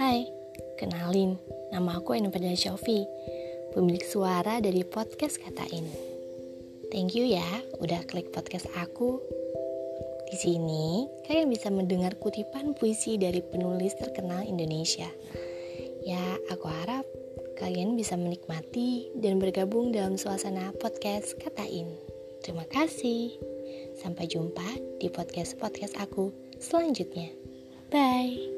Hai, kenalin, nama aku Enu Padana Shofi, pemilik suara dari podcast Katain. Thank you ya udah klik podcast aku. Di sini kalian bisa mendengar kutipan puisi dari penulis terkenal Indonesia. Ya, aku harap kalian bisa menikmati dan bergabung dalam suasana podcast Katain. Terima kasih. Sampai jumpa di podcast-podcast aku selanjutnya. Bye.